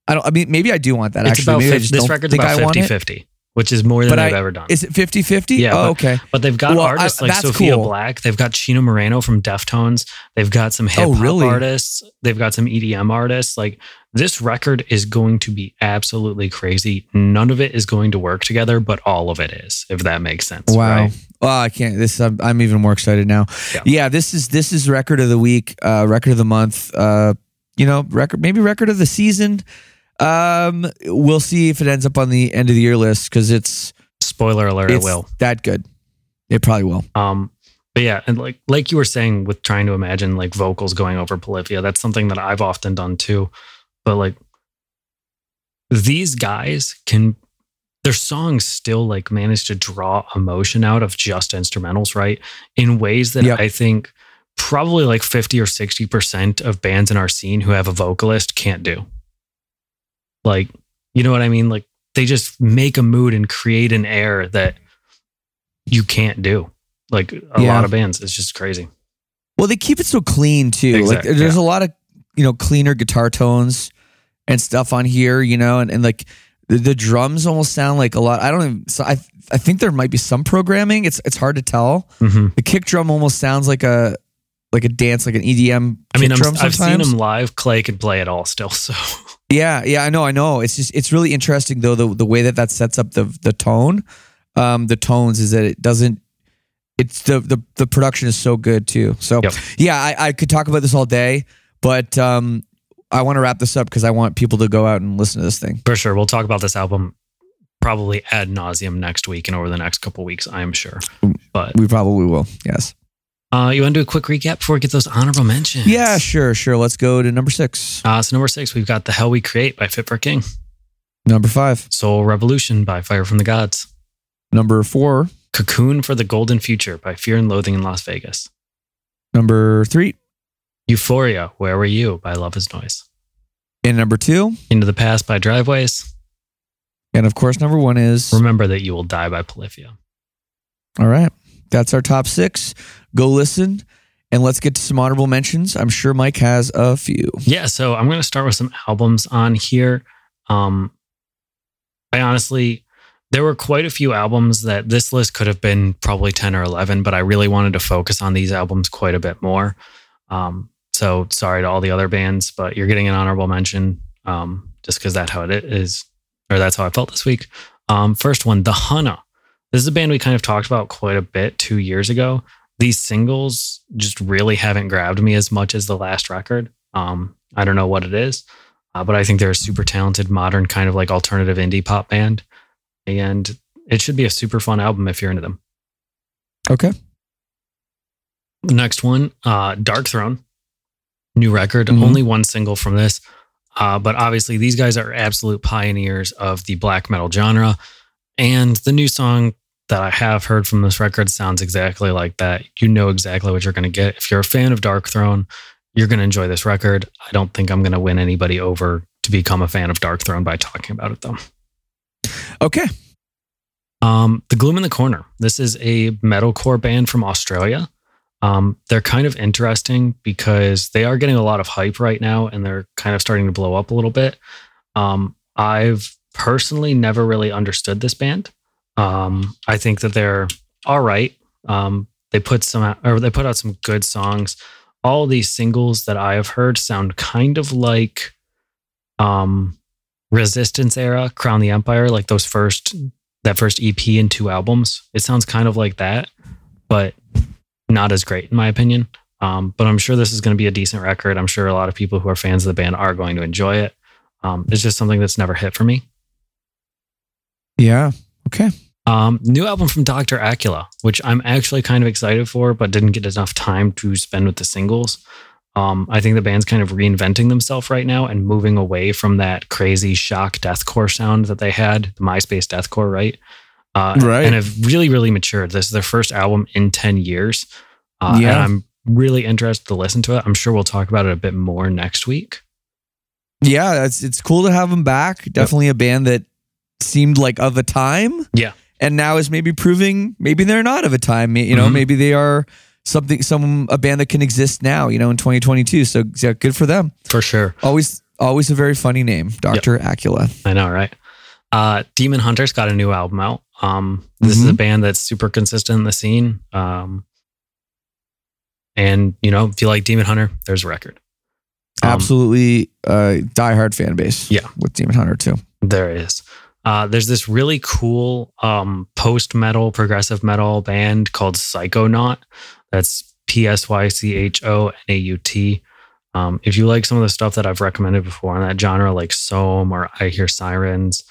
I don't. I mean, maybe I do want that. It's actually, about, maybe I just this record's about 50-50 which is more than But they've I- ever done. Is it 50-50? Yeah, Oh, but- okay. But they've got Well, I- artists like that's Sophia cool. Black. They've got Chino Moreno from Deftones. They've got some hip Oh, hop really? artists. They've got some EDM artists. Like this record is going to be absolutely crazy. None of it is going to work together, but all of it is, if that makes sense. Wow. Right? Oh, I can't. This I'm, I'm even more excited now. Yeah. Yeah. this is this is record of the week, uh, record of the month. Uh, you know, record maybe record of the season. Um, we'll see if it ends up on the end of the year list because it's Spoiler alert, it's it will. that good. It probably will. Um, but yeah, and like like you were saying with trying to imagine like vocals going over Polyphia, that's something that I've often done too. But like these guys can their songs still like manage to draw emotion out of just instrumentals, right? In ways that Yep. I think probably like 50 or 60% of bands in our scene who have a vocalist can't do. Like, you know what I mean? Like they just make a mood and create an air that you can't do. Like a Yeah. lot of bands, it's just crazy. Well, they keep it so clean too. Exact- like there's yeah. a lot of you know cleaner guitar tones and stuff on here. You know, and, and like the, the drums almost sound like a lot. I don't even. So I I think there might be some programming. It's it's hard to tell. Mhm. The kick drum almost sounds like a like a dance, like an EDM I mean, I'm, I've seen him live. Clay can play it all still. So Yeah, yeah, I know, I know. It's just it's really interesting though the the way that that sets up the the tone, um, the tones is that it doesn't. It's the the the production is so good too. So Yep. yeah, I, I could talk about this all day, but um, I want to wrap this up because I want people to go out and listen to this thing. for sure, we'll talk about this album probably ad nauseum next week and over the next couple weeks. I am sure. But We probably will. Yes. Uh, you want to do a quick recap before we get those honorable mentions? Yeah, sure, sure. Let's go to number six. Uh, so number six, we've got "The Hell We Create" by Fit for King, Number five. "Soul Revolution" by Fire from the Gods, Number four. "Cocoon for the Golden Future" by Fear and Loathing in Las Vegas, Number three. "Euphoria," "Where Were You" by Love Is Noise, And number two. "Into the Past" by Driveways, And of course, number one is. "Remember That You Will Die" by Polyphia. All right. That's our top six. Go listen and let's get to some honorable mentions. I'm sure Mike has a few. Yeah, so I'm going to start with some albums on here. Um, I honestly, there were quite a few albums that this list could have been probably 10 or 11, but I really wanted to focus on these albums quite a bit more. Um, so sorry to all the other bands, but you're getting an honorable mention um, just because that's how it is, or that's how I felt this week. Um, first one, The Hunna. This is a band we kind of talked about quite a bit two years ago. These singles just really haven't grabbed me as much as the last record. Um, I don't know what it is, uh, but I think they're a super talented, modern kind of like alternative indie pop band, and it should be a super fun album if you're into them. Okay. Next one, uh, Darkthrone, new record, Mhm. only one single from this. Uh, but obviously, these guys are absolute pioneers of the black metal genre. And the new song that I have heard from this record sounds exactly like that. You know exactly what you're going to get. If you're a fan of Darkthrone, you're going to enjoy this record. I don't think I'm going to win anybody over to become a fan of Darkthrone by talking about it, though. Okay. Um, the Gloom in the Corner. This is a metalcore band from Australia. Um, they're kind of interesting because they are getting a lot of hype right now and they're kind of starting to blow up a little bit. Um, I've personally never really understood this band. Um, I think that they're all right. Um, they put some or they put out some good songs. All these singles that I have heard sound kind of like um, Resistance era, Crown the Empire, like those first that first EP and two albums. It sounds kind of like that, but not as great in my opinion. Um, but I'm sure this is going to be a decent record. I'm sure a lot of people who are fans of the band are going to enjoy it. Um, it's just something that's never hit for me. Yeah. Okay. Um, new album from Dr. Acula, which I'm actually kind of excited for, but didn't get enough time to spend with the singles. Um, I think the band's kind of reinventing themselves right now and moving away from that crazy shock deathcore sound that they had, the MySpace deathcore, right? Uh, Right. And have really, really matured. This is their first album in 10 years. Uh, Yeah. And I'm really interested to listen to it. I'm sure we'll talk about it a bit more next week. Yeah, it's it's cool to have them back. Definitely a band that seemed like of a time. Yeah. And now is maybe proving maybe they're not of a time. You know, Mhm. maybe they are something some a band that can exist now, you know, in 2022. So yeah, good for them. For sure. Always always a very funny name, Dr. Acula. I know, right? Uh, Demon Hunters got a new album out. Um, this is a Mhm. band that's super consistent in the scene. Um, and you know, if you like Demon Hunter, there's a record. Um, Absolutely uh diehard fan base. Yeah. With Demon Hunter too. There is. Uh, there's this really cool um, post metal, progressive metal band called Psychonaut. That's P S Y C H O N A U T. Um, if you like some of the stuff that I've recommended before in that genre, like Soam or I Hear Sirens,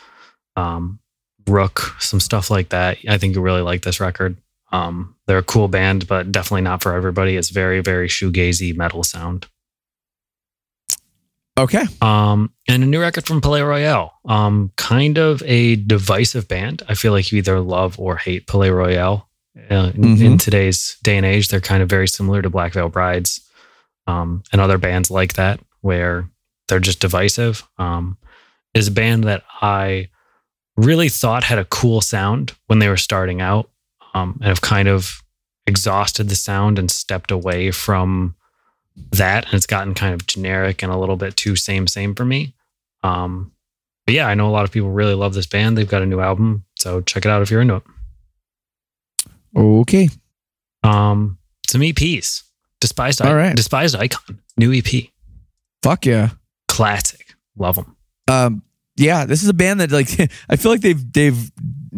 um, Rook, some stuff like that, I think you really like this record. Um, they're a cool band, but definitely not for everybody. It's very, very shoegazy metal sound. Okay. Um, and a new record from Palais Royale. Um, kind of a divisive band. I feel like you either love or hate Palais Royale. Uh, in, in Mhm. today's day and age, they're kind of very similar to Black Veil Brides um, and other bands like that, where they're just divisive. Um, is a band that I really thought had a cool sound when they were starting out, um, and have kind of exhausted the sound and stepped away from that and it's gotten kind of generic and a little bit too same same for me um but yeah i know a lot of people really love this band they've got a new album so check it out if you're into it Okay. um some eps despised All right. despised icon new ep Fuck yeah. classic love them Um, yeah, this is a band that like I feel like they've they've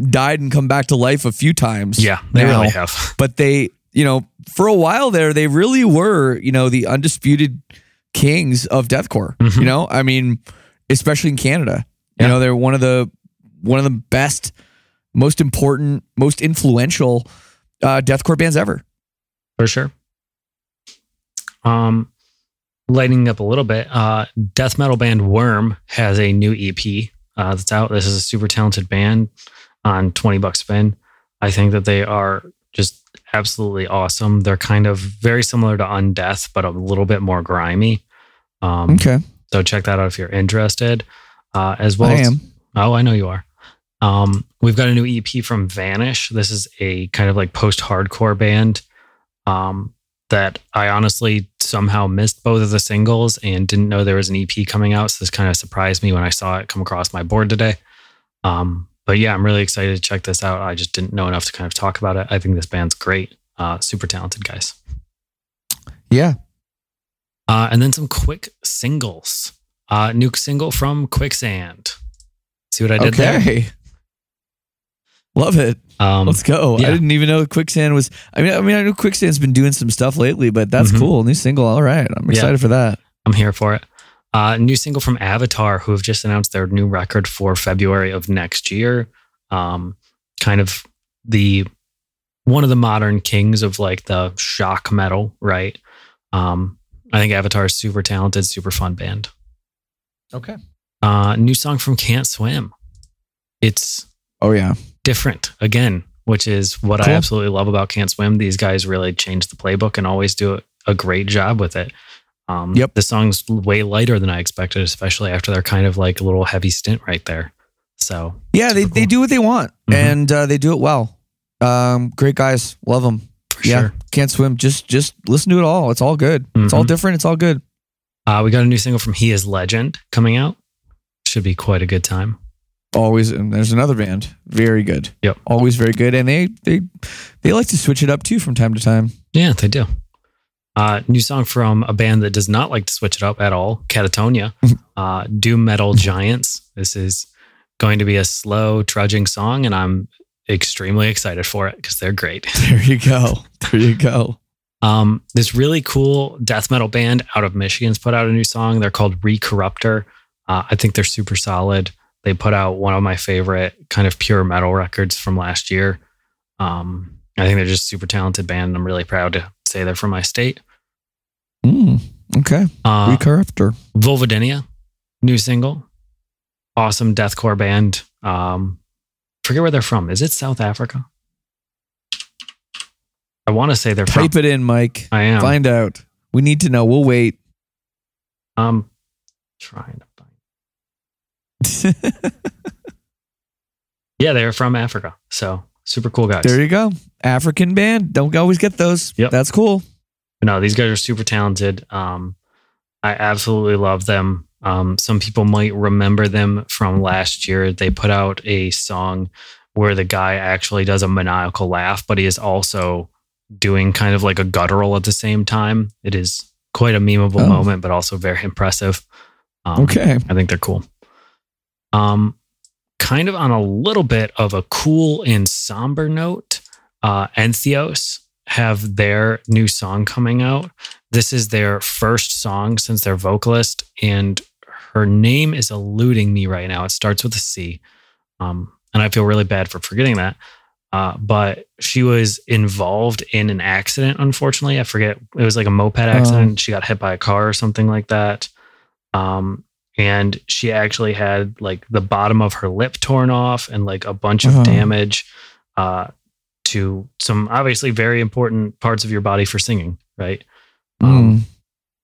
died and come back to life a few times. yeah they now. really have But they, you know, for a while there, they really were, you know, the undisputed kings of deathcore. Mhm. You know, I mean, especially in Canada. Yeah. You know, they're one of the one of the best, most important, most influential uh, deathcore bands ever. for sure um lighting up a little bit uh death metal band worm has a new ep uh that's out this is a super talented band on 20 Buck Spin i think that they are just absolutely awesome they're kind of very similar to undeath but a little bit more grimy um Okay, so check that out if you're interested uh as well I as- am. Oh, I know you are. Um, we've got a new EP from Vanish. This is a kind of like post-hardcore band um, that I honestly somehow missed both of the singles and didn't know there was an EP coming out. So this kind of surprised me when I saw it come across my board today. Um, but yeah, I'm really excited to check this out. I just didn't know enough to kind of talk about it. I think this band's great. Uh, super talented guys. Yeah. Uh, and then some quick singles. Uh, new single from Quicksand. See what I did there? Love it. Um, Let's go. yeah. I didn't even know Quicksand was. I mean, I mean, I know Quicksand's been doing some stuff lately, but that's Mhm. cool. New single. All right, I'm Yeah. excited for that. I'm here for it. Uh, new single from Avatar, who have just announced their new record for February of next year. Um, kind of the one of the modern kings of like the shock metal, right? Um, I think Avatar is super talented, super fun band. Okay. Uh, new song from Can't Swim. It's Oh yeah. different again, which is what I absolutely love about Can't Swim. These guys really change the playbook and always do a great job with it. Um, Yep. The song's way lighter than I expected, especially after their kind of like a little heavy stint right there. So Yeah, they, Super they do what they want, Mhm. and uh, they do it well. Um, great guys, love them. for yeah, sure. can't swim. Just just listen to it all. It's all good. It's all Mhm. different. It's all good. Uh, we got a new single from He Is Legend coming out. Should be quite a good time. Always. And there's another band. Very good. Yep. Always very good. And they they they like to switch it up too from time to time. Yeah, they do. Uh, new song from a band that does not like to switch it up at all, Katatonia, uh, Doom Metal Giants. This is going to be a slow, trudging song, and I'm extremely excited for it because they're great. There you go. There you go. Um, this really cool death metal band out of Michigan's put out a new song. They're called Recorruptor. Uh, I think they're super solid. They put out one of my favorite kind of pure metal records from last year. Um, I think they're just a super talented band. And I'm really proud to say they're from my state. Mm, okay. Uh, Recorruptor. Vulvodynia, new single, awesome deathcore band. Um, forget where they're from. Is it South Africa? I want to say they're Type from. it in, Mike. I am. Find out. We need to know. We'll wait. Um, trying to find. Yeah, they're from Africa. So super cool guys. there you go. African band. Don't always get those. Yep. That's cool. But no, these guys are super talented. Um, I absolutely love them. Um, some people might remember them from last year. They put out a song where the guy actually does a maniacal laugh, but he is also doing kind of like a guttural at the same time. It is quite a memeable Oh. moment, but also very impressive. Um, Okay. I think they're cool. Um, kind of on a little bit of a cool and somber note, uh, Entheos have their new song coming out. This is their first song since their vocalist, and her name is eluding me right now. It starts with a C, um, and I feel really bad for forgetting that. Uh, but she was involved in an accident. Unfortunately, I forget. It was like a moped accident. She got hit by a car or something like that. Um, and she actually had like the bottom of her lip torn off and like a bunch of Oh. damage uh, to some obviously very important parts of your body for singing, right? Um, Mm.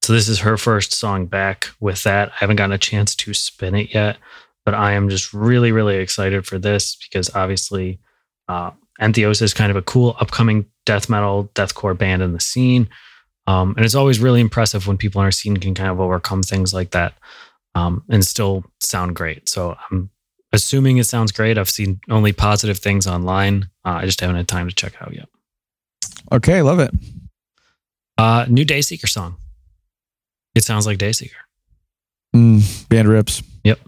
so this is her first song back with that. I haven't gotten a chance to spin it yet, but I am just really, really excited for this because obviously uh, Entheos is kind of a cool upcoming death metal, deathcore band in the scene. Um, and it's always really impressive when people in our scene can kind of overcome things like that um, and still sound great. So I'm assuming it sounds great. I've seen only positive things online. Uh, I just haven't had time to check out yet. Okay. Love it. Uh, new Dayseeker song. It sounds like Dayseeker. Mm, band rips. Yep.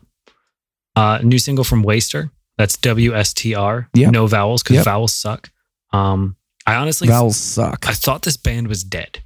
Uh, new single from WSTR. That's W S T R. Yep. No vowels because Yep. vowels suck. Um, I honestly, Vowels suck. I thought this band was dead.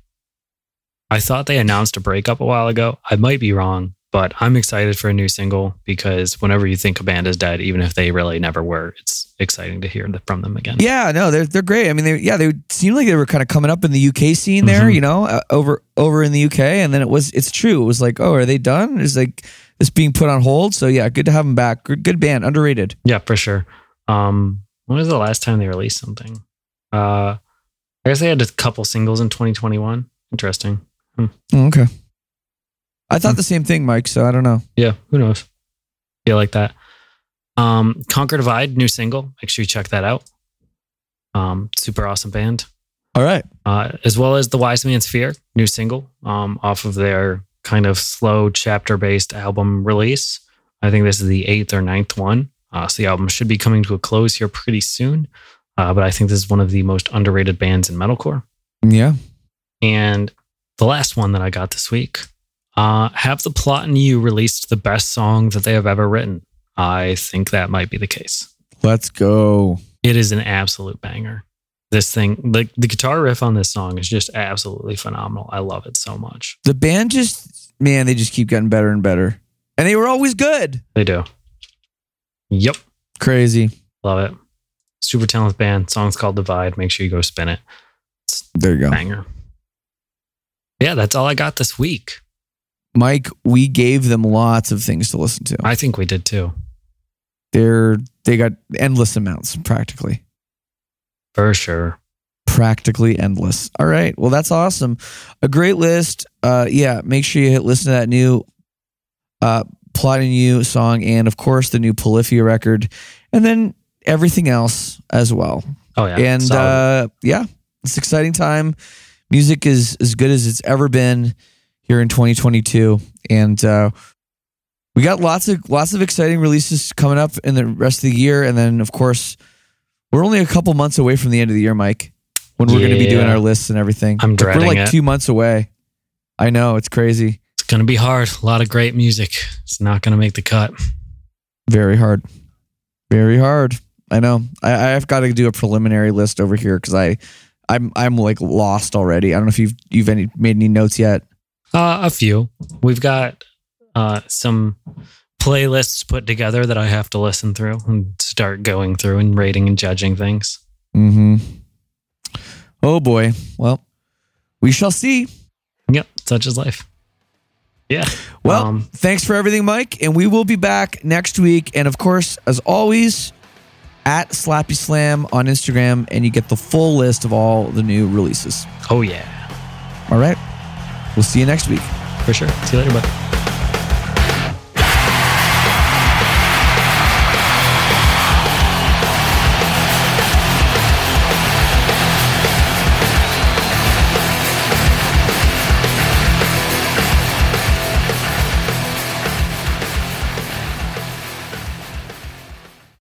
I thought they announced a breakup a while ago. I might be wrong, but I'm excited for a new single because whenever you think a band is dead, even if they really never were, it's exciting to hear from them again. Yeah, no, they're they're great. I mean, they yeah, they seemed like they were kind of coming up in the UK scene there, Mhm. you know, uh, over over in the UK, and then it was it's true. It was like, oh, are they done? It's like it's being put on hold. So yeah, good to have them back. Good, good band, underrated. Yeah, for sure. Um, when was the last time they released something? Uh, I guess they had a couple singles in 2021. Interesting. Oh, okay. I thought the same thing, Mike. So I don't know. Yeah, who knows? Feel like that. Um, Conquer Divide, new single. Make sure you check that out. Um, super awesome band. All right. Uh, as well as The Wise Man's Fear, new single um, off of their kind of slow chapter based album release. I think this is the eighth or ninth one. Uh, so the album should be coming to a close here pretty soon. Uh, but I think this is one of the most underrated bands in metalcore. Yeah. And the last one that I got this week, uh, Have the Plot in You released the best song that they have ever written. I think that might be the case. Let's go. It is an absolute banger. This thing, like the guitar riff on this song is just absolutely phenomenal. I love it so much. The band just man, they just keep getting better and better, and they were always good. They do. Yep. Crazy. Love it. Super talented band. Song's called Divide. Make sure you go spin it. There you go, Banger. Yeah, that's all I got this week. Mike. We gave them lots of things to listen to. I think we did too. They're they got endless amounts, practically. For sure. practically endless. All right. Well, that's awesome. A great list. Uh, yeah, make sure you hit listen to that new uh, Plot in You song and, of course, the new Polyphia record, and then everything else as well. Oh, yeah. and solid. uh, yeah, it's an exciting time. Music is as good as it's ever been here in 2022, and uh, we got lots of lots of exciting releases coming up in the rest of the year, and then of course we're only a couple months away from the end of the year, Mike, when we're going to be doing our lists and everything. I'm Like, dreading We're like it. two months away. I know it's crazy, It's going to be hard. A lot of great music. It's not going to make the cut. very hard, very hard. I know. I, I've got to do a preliminary list over here because I, I'm I'm like lost already. I don't know if you've you've any made any notes yet. Uh, a few. We've got uh, some playlists put together that I have to listen through and start going through and rating and judging things. Mm-hmm. Oh boy. Well, we shall see. Yep, such is life. Yeah. Well, Um, thanks for everything, Mike. And we will be back next week. And of course, as always, at Slappy Slam on Instagram, and you get the full list of all the new releases. Oh yeah, All right. We'll see you next week. for sure. See you later, bud.